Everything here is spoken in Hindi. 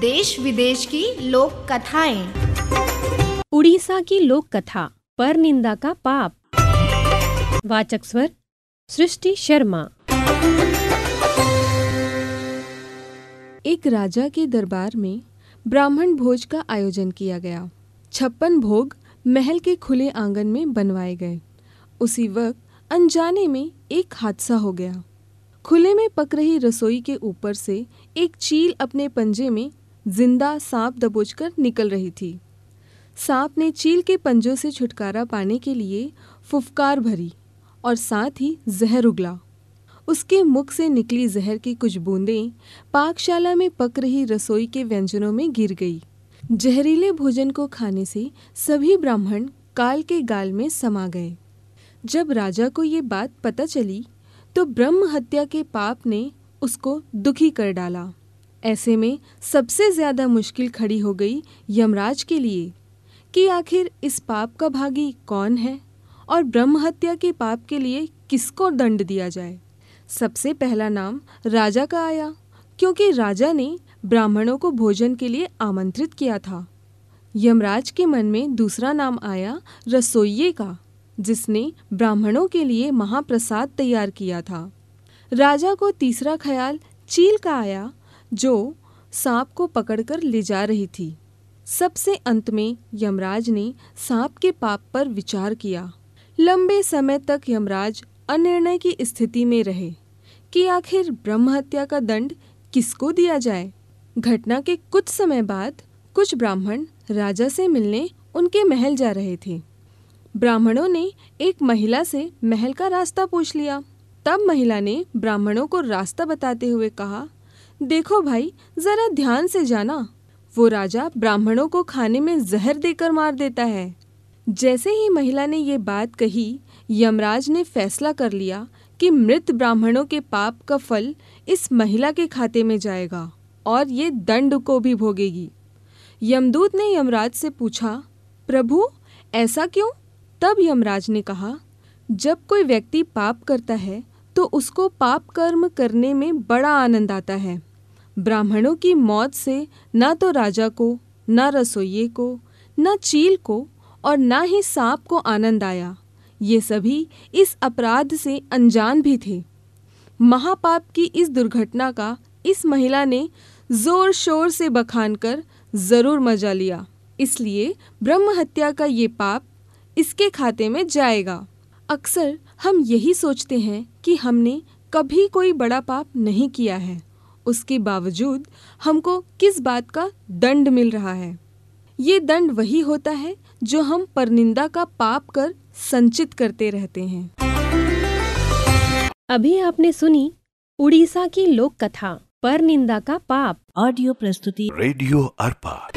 देश विदेश की लोक कथाएँ। उड़ीसा की लोक कथा पर निंदा का पाप। वाचक स्वर सृष्टि शर्मा। एक राजा के दरबार में ब्राह्मण भोज का आयोजन किया गया। छप्पन भोग महल के खुले आँगन में बनवाए गए। उसी वक्त अनजाने में एक हादसा हो गया। खुले में पक रही रसोई के ऊपर से एक चील अपने पंजे में ज़िंदा सांप दबोचकर निकल रही थी। सांप ने चील के पंजों से छुटकारा पाने के लिए फुफकार भरी और साथ ही जहर उगला। उसके मुख से निकली जहर की कुछ बूंदें पाकशाला में पक रही रसोई के व्यंजनों में गिर गई। जहरीले भोजन को खाने से सभी ब्राह्मण काल के गाल में समा गए। जब राजा को ये बात पता चली तो ब्रह्म हत्या के पाप ने उसको दुखी कर डाला। ऐसे में सबसे ज़्यादा मुश्किल खड़ी हो गई यमराज के लिए, कि आखिर इस पाप का भागी कौन है और ब्रह्म हत्या के पाप के लिए किसको दंड दिया जाए? सबसे पहला नाम राजा का आया, क्योंकि राजा ने ब्राह्मणों को भोजन के लिए आमंत्रित किया था। यमराज के मन में दूसरा नाम आया रसोइये का, जिसने ब्राह्मणों के लिए महाप्रसाद तैयार किया था। राजा को तीसरा ख्याल चील का आया जो सांप को पकड़कर ले जा रही थी। सबसे अंत में यमराज ने सांप के पाप पर विचार किया। लंबे समय तक यमराज अनिर्णय की स्थिति में रहे कि आखिर ब्रह्म हत्या का दंड किसको दिया जाए? घटना के कुछ समय बाद कुछ ब्राह्मण राजा से मिलने उनके महल जा रहे थे। ब्राह्मणों ने एक महिला से महल का रास्ता पूछ लिया। तब महिला ने ब्राह्मणों को रास्ता बताते हुए कहा देखो भाई, जरा ध्यान से जाना। वो राजा ब्राह्मणों को खाने में जहर देकर मार देता है। जैसे ही महिला ने ये बात कही, यमराज ने फैसला कर लिया कि मृत ब्राह्मणों के पाप का फल इस महिला के खाते में जाएगा और ये दंड को भी भोगेगी। यमदूत ने यमराज से पूछा, प्रभु, ऐसा क्यों? तब यमराज ने कहा, जब कोई व्यक्ति पाप करता है तो उसको पाप कर्म करने में बड़ा आनंद आता है। ब्राह्मणों की मौत से न तो राजा को, न रसोइये को, न चील को और न ही सांप को आनंद आया। ये सभी इस अपराध से अनजान भी थे। महापाप की इस दुर्घटना का इस महिला ने ज़ोर शोर से बखान कर ज़रूर मज़ा लिया। इसलिए ब्रह्म हत्या का ये पाप इसके खाते में जाएगा। अक्सर हम यही सोचते हैं कि हमने कभी कोई बड़ा पाप नहीं किया है। उसके बावजूद हमको किस बात का दंड मिल रहा है? ये दंड वही होता है जो हम परनिंदा का पाप कर संचित करते रहते हैं। अभी आपने सुनी उड़ीसा की लोक कथा परनिंदा का पाप। ऑडियो प्रस्तुति। रेडियो अर्पा।